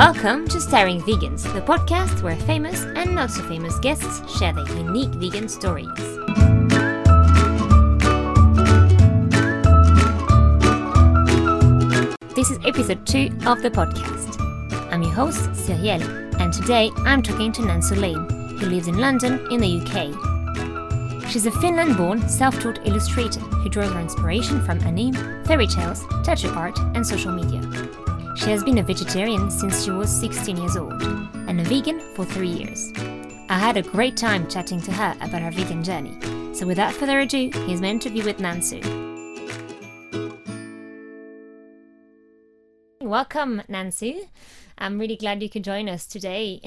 Welcome to Starring Vegans, the podcast where famous and not so famous guests share their unique vegan stories. This is episode 2 of the podcast. I'm your host, Cyrielle, and today I'm talking to Nancy Lane, who lives in London in the UK. She's a Finland born, self taught illustrator who draws her inspiration from anime, fairy tales, tattoo art, and social media. She has been a vegetarian since she was 16 years old and a vegan for three years. I had a great time chatting to her about her vegan journey. So without further ado, here's my interview with Nancy. Welcome, Nancy. I'm really glad you could join us today.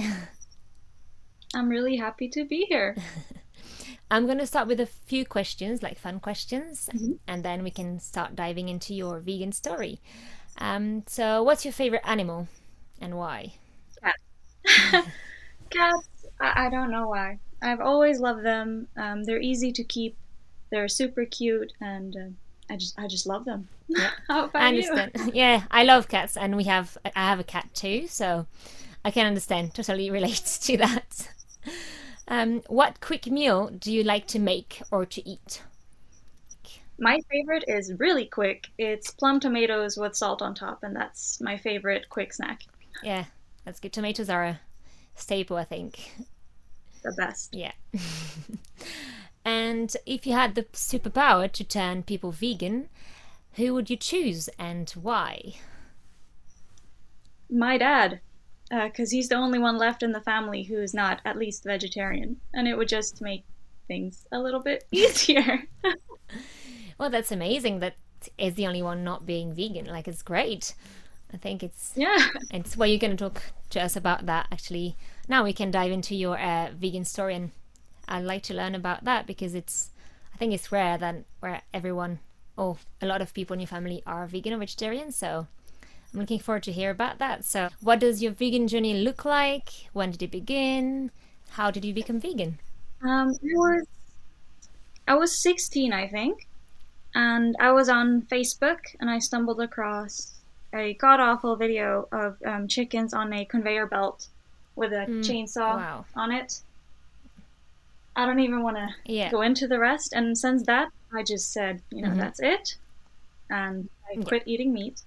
I'm really happy to be here. I'm going to start with a few questions, like fun questions, Mhm. and then we can start diving into your vegan story. Um, so, what's your favorite animal and why? Cats, I, I don't know why. I've always loved them. Um, they're easy to keep. They're super cute, and uh, I just I just love them. Yeah. How about I you? understand. yeah, I love cats, and we have I have a cat too, so I can understand. Totally relates to that. Um, what quick meal do you like to make or to eat? My favorite is really quick. It's plum tomatoes with salt on top, and that's my favorite quick snack. Yeah, that's good. Tomatoes are a staple, I think. The best. Yeah. and if you had the superpower to turn people vegan, who would you choose and why? My dad, uh, because he's the only one left in the family who is not at least vegetarian, and it would just make things a little bit easier. Well, that's amazing that is the only one not being vegan. Like, it's great. I think it's yeah. it's well, you're going to talk to us about that actually. Now we can dive into your uh, vegan story, and I'd like to learn about that because it's I think it's rare that where everyone or a lot of people in your family are vegan or vegetarian. So I'm looking forward to hear about that. So, what does your vegan journey look like? When did it begin? How did you become vegan? Um, I was I was 16, I think, and I was on Facebook and I stumbled across a god awful video of um, chickens on a conveyor belt with a Mm, chainsaw wow. on it. I don't even want to Yeah. go into the rest. And since that, I just said, you know, Mhm. that's it, and I Yeah. quit eating meat.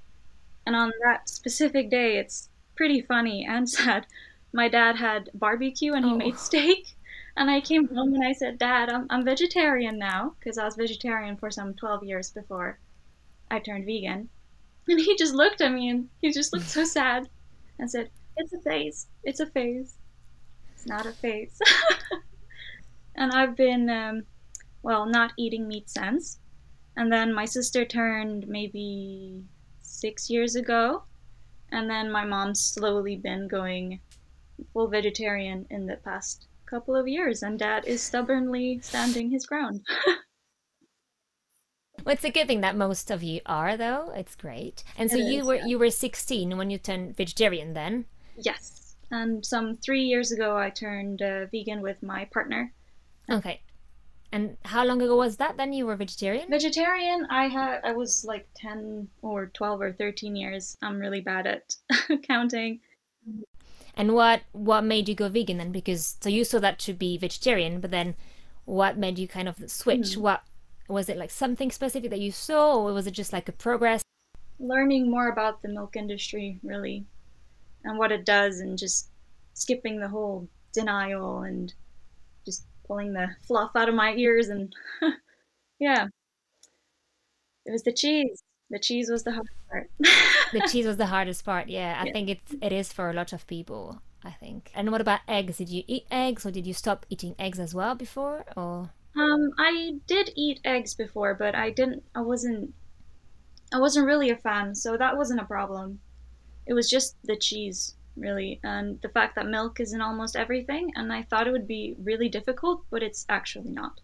And on that specific day, it's pretty funny and sad. My dad had barbecue and he Oh. made steak. And I came home and I said, Dad, I'm, I'm vegetarian now because I was vegetarian for some 12 years before I turned vegan. And he just looked at me and he just looked so sad and said, It's a phase. It's a phase. It's not a phase. and I've been, um, well, not eating meat since. And then my sister turned maybe six years ago. And then my mom's slowly been going full vegetarian in the past couple of years. And dad is stubbornly standing his ground. Well, it's a good thing that most of you are, though. It's great. And so It you is, were yeah. you were 16 when you turned vegetarian, then. yes. And some three years ago, I turned uh, vegan with my partner. Okay. And how long ago was that? Then you were vegetarian. Vegetarian, I had I was like 10 or 12 or 13 years. I'm really bad at counting. And what what made you go vegan then? Because so you saw that to be vegetarian, but then what made you kind of switch? Hmm. What was it like something specific that you saw, or was it just like a progress? Learning more about the milk industry, really, and what it does, and just skipping the whole denial and just pulling the fluff out of my ears. And yeah, it was the cheese. The cheese was the part. The cheese was the hardest part. Yeah, I Yeah. think it it is for a lot of people. I think. And what about eggs? Did you eat eggs, or did you stop eating eggs as well before? Or Um, I did eat eggs before, but I didn't. I wasn't. I wasn't really a fan, so that wasn't a problem. It was just the cheese, really, and the fact that milk is in almost everything. And I thought it would be really difficult, but it's actually not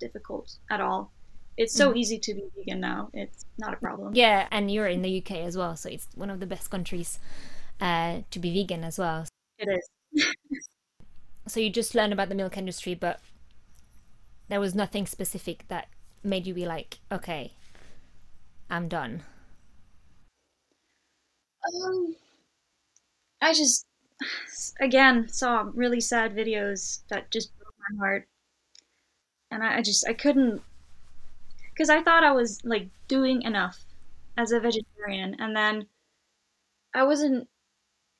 difficult at all. It's so easy to be vegan now. It's not a problem. yeah, and you're in the UK as well, so it's one of the best countries uh, to be vegan as well. It is. So you just learned about the milk industry, but there was nothing specific that made you be like, okay, I'm done. Um, I just again saw really sad videos that just broke my heart, and I, I just I couldn't because I thought I was like doing enough as a vegetarian, and then I wasn't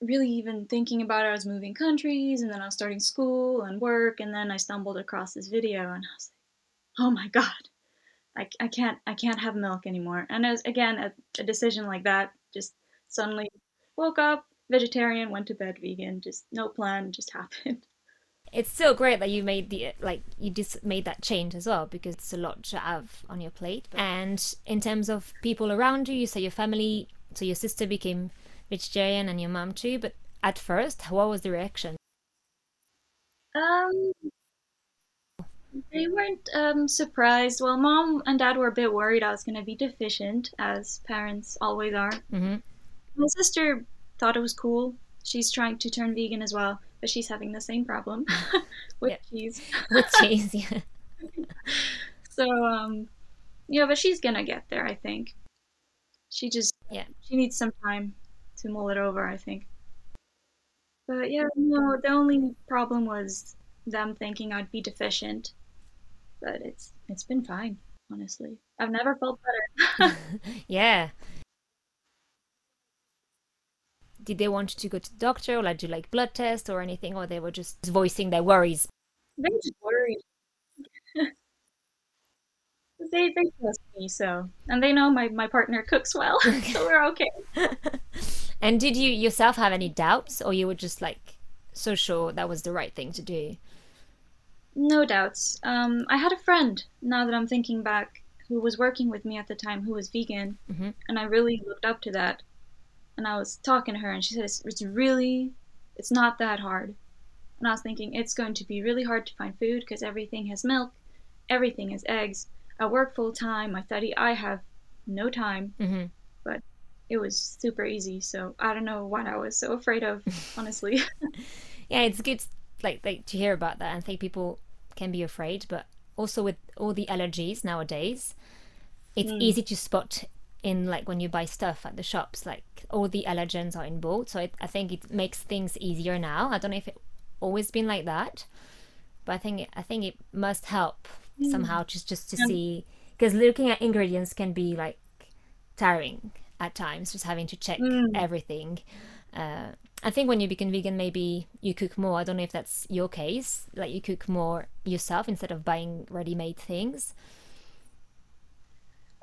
really even thinking about it. I was moving countries, and then I was starting school and work, and then I stumbled across this video, and I was like, "Oh my god, I, I can't I can't have milk anymore." And it was again a, a decision like that. Just suddenly woke up vegetarian, went to bed vegan. Just no plan, just happened. It's still great that you made the like you just made that change as well because it's a lot to have on your plate. And in terms of people around you, you say your family, so your sister became vegetarian and your mom too. But at first, what was the reaction? Um, they weren't um, surprised. Well, mom and dad were a bit worried I was going to be deficient, as parents always are. Mm-hmm. My sister thought it was cool. She's trying to turn vegan as well, but she's having the same problem with cheese. With cheese, yeah. So, um, yeah, but she's gonna get there, I think. She just, Yeah. she needs some time to mull it over, I think. But yeah, no, the only problem was them thinking I'd be deficient. But it's it's been fine, honestly. I've never felt better. yeah. Did they want to go to the doctor or like do like blood test or anything, or they were just voicing their worries? They just worried. They they trust me so, and they know my my partner cooks well, so we're okay. and did you yourself have any doubts, or you were just like so sure that was the right thing to do? No doubts. Um, I had a friend, now that I'm thinking back, who was working with me at the time who was vegan, Mhm. and I really looked up to that. And I was talking to her, and she said, it's, it's really, it's not that hard. And I was thinking, it's going to be really hard to find food because everything has milk, everything has eggs. I work full time, I study, I have no time. hmm But it was super easy, so I don't know what I was so afraid of, honestly. Yeah, it's good like, like to hear about that. I think people can be afraid, but also with all the allergies nowadays, it's Mm. easy to spot in like when you buy stuff at the shops. Like all the allergens are in bold, so it, I think it makes things easier now. I don't know if it always been like that, but I think I think it must help somehow just just to Yeah. see because looking at ingredients can be like tiring at times, just having to check Mm. everything. Uh, I think when you become vegan, maybe you cook more. I don't know if that's your case, like you cook more yourself instead of buying ready-made things.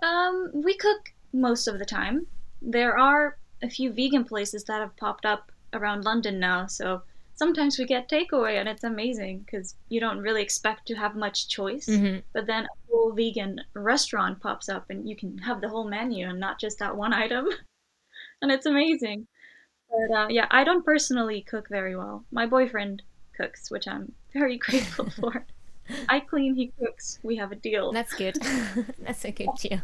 Um, we cook most of the time. There are a few vegan places that have popped up around London now, so sometimes we get takeaway and it's amazing because you don't really expect to have much choice. hmm But then a whole vegan restaurant pops up and you can have the whole menu and not just that one item. and it's amazing. But uh, yeah, I don't personally cook very well. My boyfriend cooks, which I'm very grateful for. I clean, he cooks. We have a deal. That's good. That's a good deal.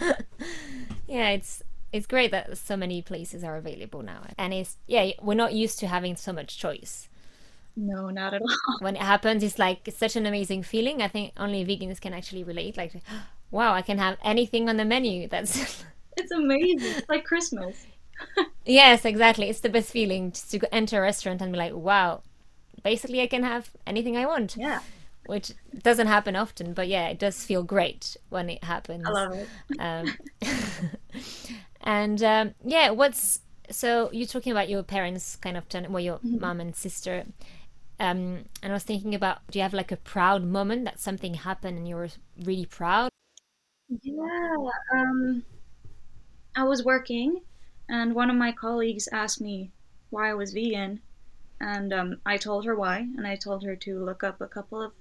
yeah, it's it's great that so many places are available now, and it's yeah we're not used to having so much choice. No, not at all. When it happens, it's like it's such an amazing feeling. I think only vegans can actually relate. Like, wow, I can have anything on the menu. That's It's amazing. It's like Christmas. yes, exactly. It's the best feeling just to enter a restaurant and be like, wow, basically I can have anything I want. Yeah, which doesn't happen often, but yeah, it does feel great when it happens. I love it. Um, and um, yeah, what's so you're talking about your parents kind of turn, well, your mom and sister. Um, and I was thinking about, do you have like a proud moment that something happened and you were really proud? Yeah, um, I was working, and one of my colleagues asked me why I was vegan, and um, I told her why, and I told her to look up a couple of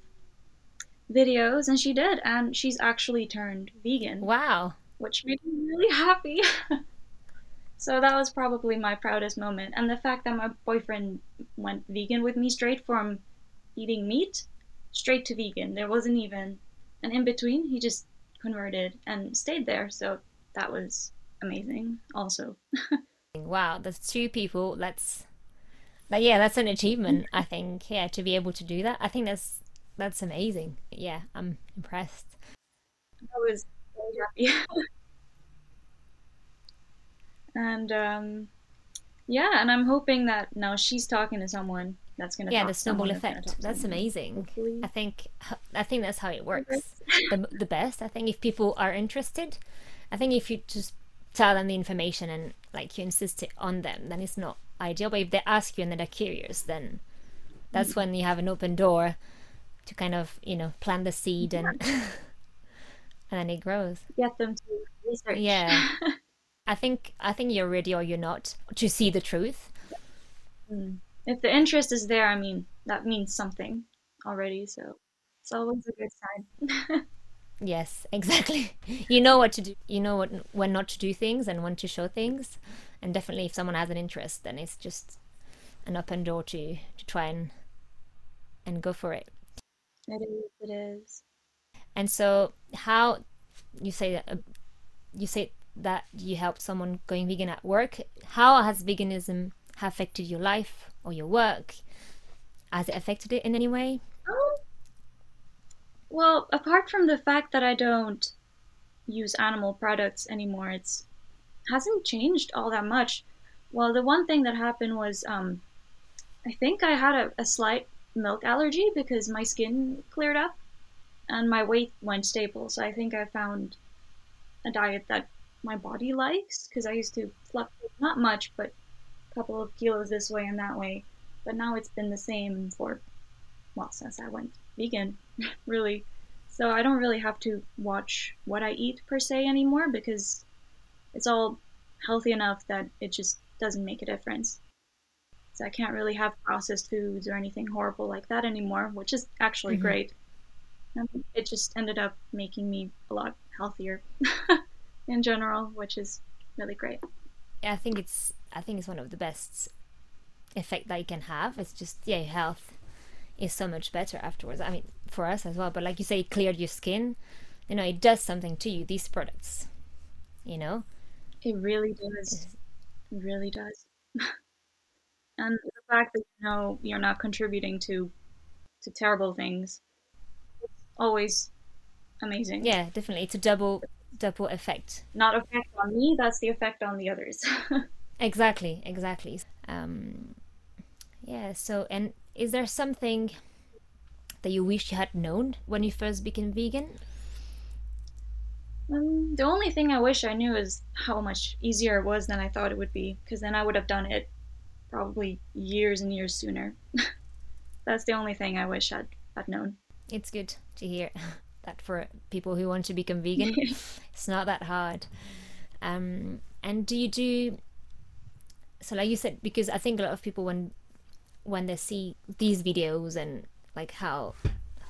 videos, and she did, and she's actually turned vegan, Wow. which made me really happy. So that was probably my proudest moment, and the fact that my boyfriend went vegan with me straight from eating meat straight to vegan. There wasn't even an in between. He just converted and stayed there. So that was amazing. Also, Wow, there's two people. That's that. Yeah, that's an achievement. I think. Yeah, to be able to do that, I think that's that's amazing. Yeah, I'm impressed. I was very happy. and um, yeah, and I'm hoping that now she's talking to someone that's gonna yeah the snowball effect that's amazing Hopefully. i think i think that's how it works the, the best i think if people are interested i think if you just tell them the information and like you insist it on them then it's not ideal but if they ask you and they're curious then that's Mm. when you have an open door to kind of you know plant the seed and and then it grows Get them to research. yeah i think i think you're ready or you're not to see the truth Mm. if the interest is there, I mean, that means something already. So it's always a good sign. Yes, exactly. You know what to do. You know what when not to do things and when to show things. And definitely, if someone has an interest, then it's just an open door to to try and and go for it. It is. It is. And so, how you say that uh, you say that you helped someone going vegan at work. How has veganism affected your life or your work? Has it affected it in any way? Um, well, apart from the fact that I don't use animal products anymore, it's hasn't changed all that much. Well, the one thing that happened was um, I think I had a, a slight milk allergy because my skin cleared up and my weight went stable. So I think I found a diet that my body likes because I used to fluctuate not much, but a couple of kilos this way and that way. But now it's been the same for well since I went vegan, really. So I don't really have to watch what I eat per se anymore because it's all healthy enough that it just doesn't make a difference. So I can't really have processed foods or anything horrible like that anymore, which is actually Mhm. great. And it just ended up making me a lot healthier in general, which is really great. I think it's I think it's one of the best effect that you can have. It's just yeah, your health is so much better afterwards. I mean, for us as well. But like you say, it cleared your skin. You know, it does something to you. These products, you know. It really does. It really does. and the fact that you know you're not contributing to to terrible things, it's always amazing. Yeah, definitely. It's a double double effect. Not effect on me, that's the effect on the others. Exactly, exactly. Um, yeah. So, and is there something that you wish you had known when you first became vegan? um, the only thing I wish I knew is how much easier it was than I thought it would be, because then I would have done it probably years and years sooner. that's the only thing I wish I'd, I'd known. It's good to hear that for people who want to become vegan, it's not that hard. Um, and do you do so like you said because I think a lot of people when when they see these videos and like how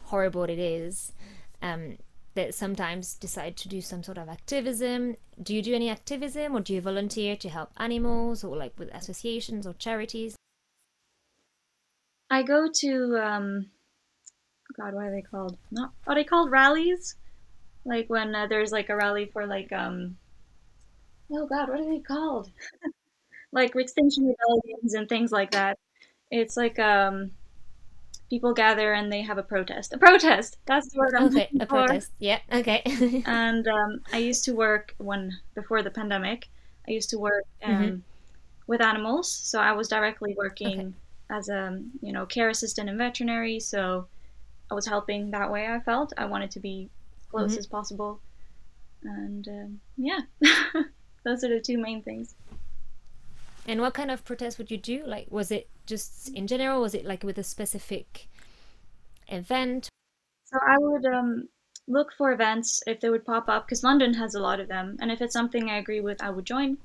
horrible it is, um, that sometimes decide to do some sort of activism. Do you do any activism or do you volunteer to help animals or like with associations or charities? I go to um, God, what are they called? Not are they called rallies? Like when uh, there's like a rally for like um, oh God, what are they called? like extinction rebellions and things like that. It's like um, people gather and they have a protest. A protest. That's the word I'm Okay, a for. protest. Yeah, okay. And um, I used to work when before the pandemic. I used to work um, Mhm. with animals, so I was directly working as a you know care assistant in veterinary. So I was helping that way. I felt I wanted to be close Mhm. as possible, and um, yeah, those are the two main things. And what kind of protest would you do? Like, was it just in general? Was it like with a specific event? So I would um, look for events if they would pop up because London has a lot of them, and if it's something I agree with, I would join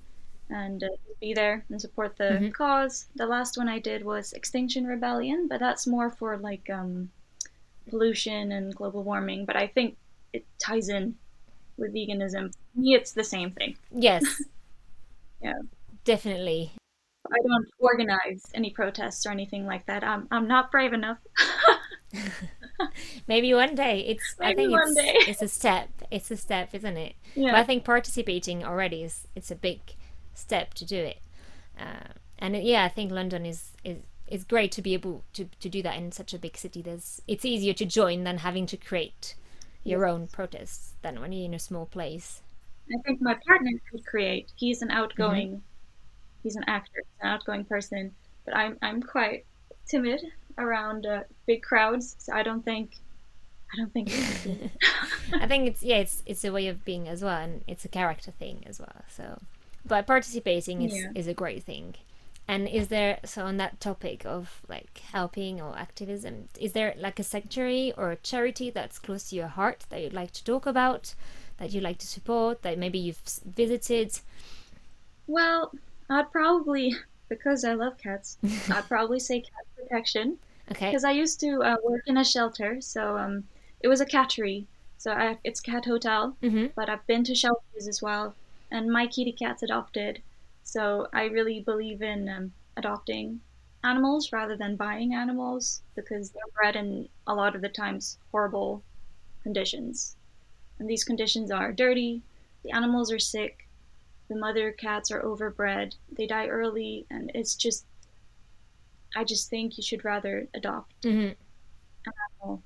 and uh, be there and support the Mhm. cause. The last one I did was Extinction Rebellion, but that's more for like um, pollution and global warming. But I think it ties in with veganism. For me, it's the same thing. Yes. Yeah. Definitely. I don't organize any protests or anything like that. I'm I'm not brave enough. Maybe one day. It's. I think one it's. day. It's a step. It's a step, isn't it? But I think participating already is. It's a big step to do it. Uh, and it- yeah, I think London is is is great to be able to to do that in such a big city. There's. It's easier to join than having to create your own protests than when you're in a small place. I think my partner could create. He's an outgoing he's an actor, he's an outgoing person, but I'm I'm quite timid around uh, big crowds, so I don't think I don't think. I think it's yeah, it's it's a way of being as well, and it's a character thing as well. So, but participating is Yeah. is a great thing. And is there so on that topic of like helping or activism? Is there like a sanctuary or a charity that's close to your heart that you'd like to talk about, that you'd like to support, that maybe you've visited? Well, I'd probably because I love cats. I'd probably say cat protection Okay. because I used to uh, work in a shelter, so um, it was a cattery. So I, it's cat hotel, Mm-hmm. but I've been to shelters as well, and my kitty cat's adopted. So I really believe in um, adopting animals rather than buying animals because they're bred in a lot of the times horrible conditions. And these conditions are dirty, the animals are sick, the mother cats are overbred, they die early, and it's just, I just think you should rather adopt Mm-hmm. animal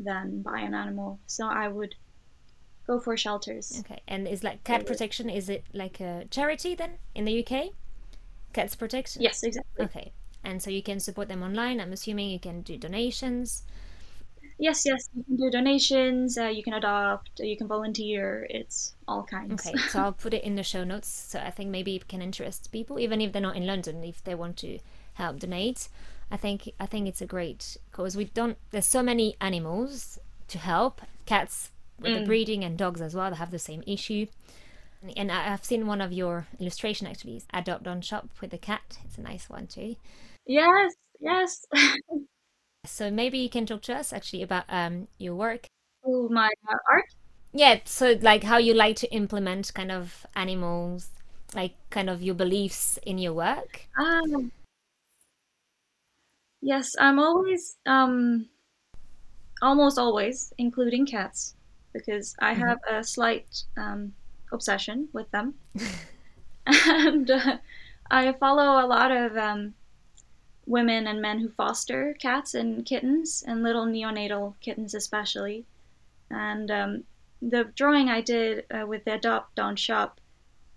than buy an animal. So I would go for shelters. Okay. And is like cat protection? Is it like a charity then in the UK? Cats protection. Yes, exactly. Okay. And so you can support them online. I'm assuming you can do donations. Yes, yes, you can do donations, uh, you can adopt, you can volunteer. It's all kinds. Okay, so I'll put it in the show notes. So I think maybe it can interest people, even if they're not in London, if they want to help donate. I think I think it's a great cause. We don't. There's so many animals to help. Cats with the Mm. breeding and dogs as well. They have the same issue. And I've seen one of your illustration actually. Adopt don't shop with a cat. It's a nice one too. Yes, yes. So maybe you can talk to us actually about um your work oh, my uh, art. Yeah, so like how you like to implement kind of animals, like kind of your beliefs in your work. Um, yes, I'm always, um, almost always including cats because I Mhm. have a slight um, obsession with them. and uh, I follow a lot of um, women and men who foster cats and kittens and little neonatal kittens, especially. And um, the drawing I did uh, with the Adopt Don't Shop,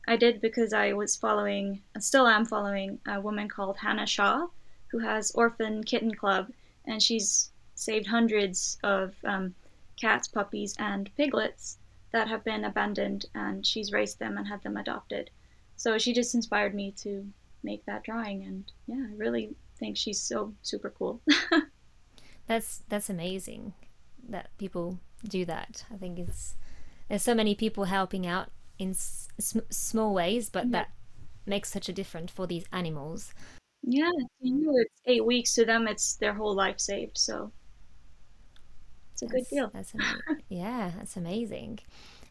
I did because I was following, and still am following, a woman called Hannah Shaw, who has Orphan Kitten Club, and she's saved hundreds of um, cats, puppies, and piglets that have been abandoned, and she's raised them and had them adopted. So she just inspired me to make that drawing, and yeah, I really think she's so super cool. That's that's amazing that people do that. I think it's there's so many people helping out in s- small ways, but Yeah. that makes such a difference for these animals. yeah, to you it's eight weeks. To them, it's their whole life saved. So it's a good deal. that's yeah, that's amazing.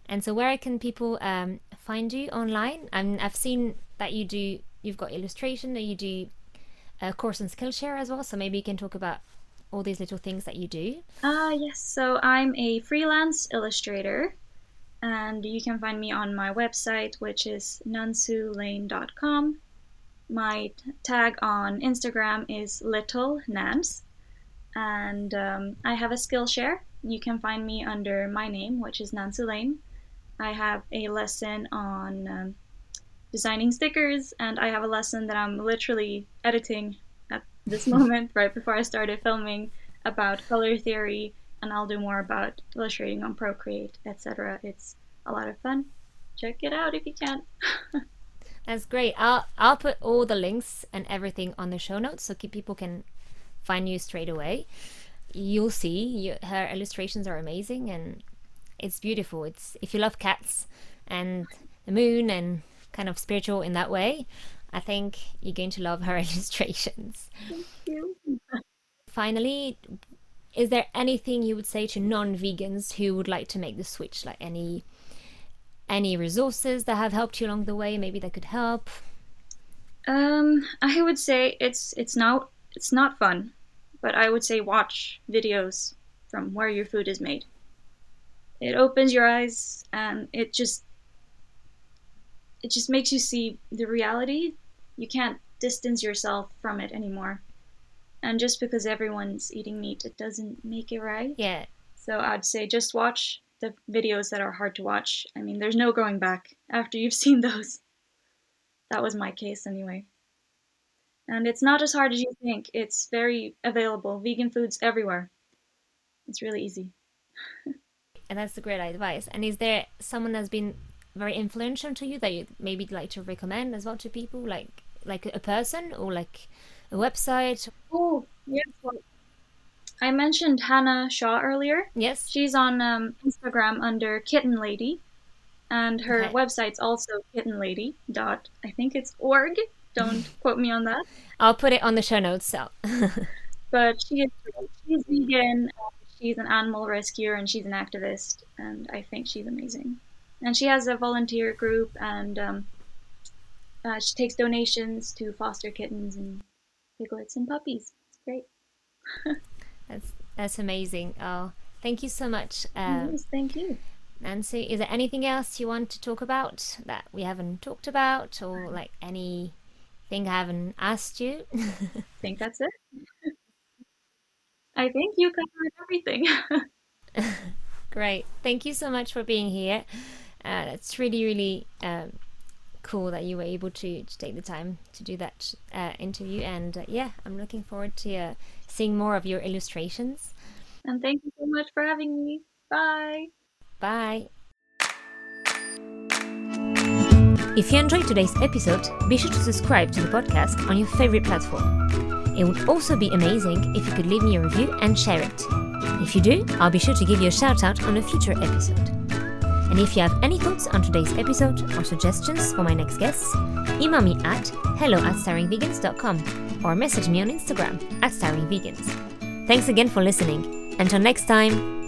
And so, where can people um, find you online? And I've seen that you do. You've got illustration. That you do a course on Skillshare as well. So maybe you can talk about all these little things that you do. Ah, yes. So I'm a freelance illustrator, and you can find me on my website, which is nansulane.com. My tag on Instagram is Little Nans, and um, I have a Skillshare. You can find me under my name, which is Nancy Lane. I have a lesson on um, designing stickers, and I have a lesson that I'm literally editing at this moment, right before I started filming, about color theory, and I'll do more about illustrating on Procreate, etc. It's a lot of fun. Check it out if you can. That's great. I'll I'll put all the links and everything on the show notes so people can find you straight away. You'll see you, her illustrations are amazing and it's beautiful. It's if you love cats and the moon and kind of spiritual in that way, I think you're going to love her illustrations. Thank you. Finally, is there anything you would say to non-vegans who would like to make the switch? Like any any resources that have helped you along the way? Maybe that could help. Um, I would say it's it's not it's not fun, but I would say watch videos from where your food is made. It opens your eyes and it just it just makes you see the reality. You can't distance yourself from it anymore. And just because everyone's eating meat, it doesn't make it right. Yeah, So I'd say just watch the videos that are hard to watch. I mean, there's no going back after you've seen those. that was my case anyway. And it's not as hard as you think. It's very available. Vegan foods everywhere. It's really easy. and that's a great advice. And is there someone that's been very influential to you that you maybe like to recommend as well to people, like like a person or like a website? Oh yes, well, I mentioned Hannah Shaw earlier. Yes, she's on um, Instagram under Kitten Lady, and her okay. website's also kittenlady dot I think it's org. Don't quote me on that. I'll put it on the show notes. So. but she is she's vegan. She's an animal rescuer and she's an activist, and I think she's amazing and she has a volunteer group and um, uh, she takes donations to foster kittens and piglets and puppies. It's great. that's that's amazing. Oh, thank you so much. Uh, yes, thank you. Nancy, is there anything else you want to talk about that we haven't talked about, or like anything I haven't asked you? I think that's it. I think you covered everything. Great. Thank you so much for being here uh, it's really really um, cool that you were able to, to take the time to do that uh, interview. And uh, yeah i'm looking forward to uh, seeing more of your illustrations. And thank you so much for having me. Bye. Bye. If you enjoyed today's episode be sure to subscribe to the podcast on your favorite platform. It would also be amazing if you could leave me a review and share it. If you do i'll be sure to give you a shout out on a future episode and if you have any thoughts on today's episode or suggestions for my next guests, email me at hello at starringvegans.com or message me on Instagram at starringvegans. Thanks again for listening. Until next time.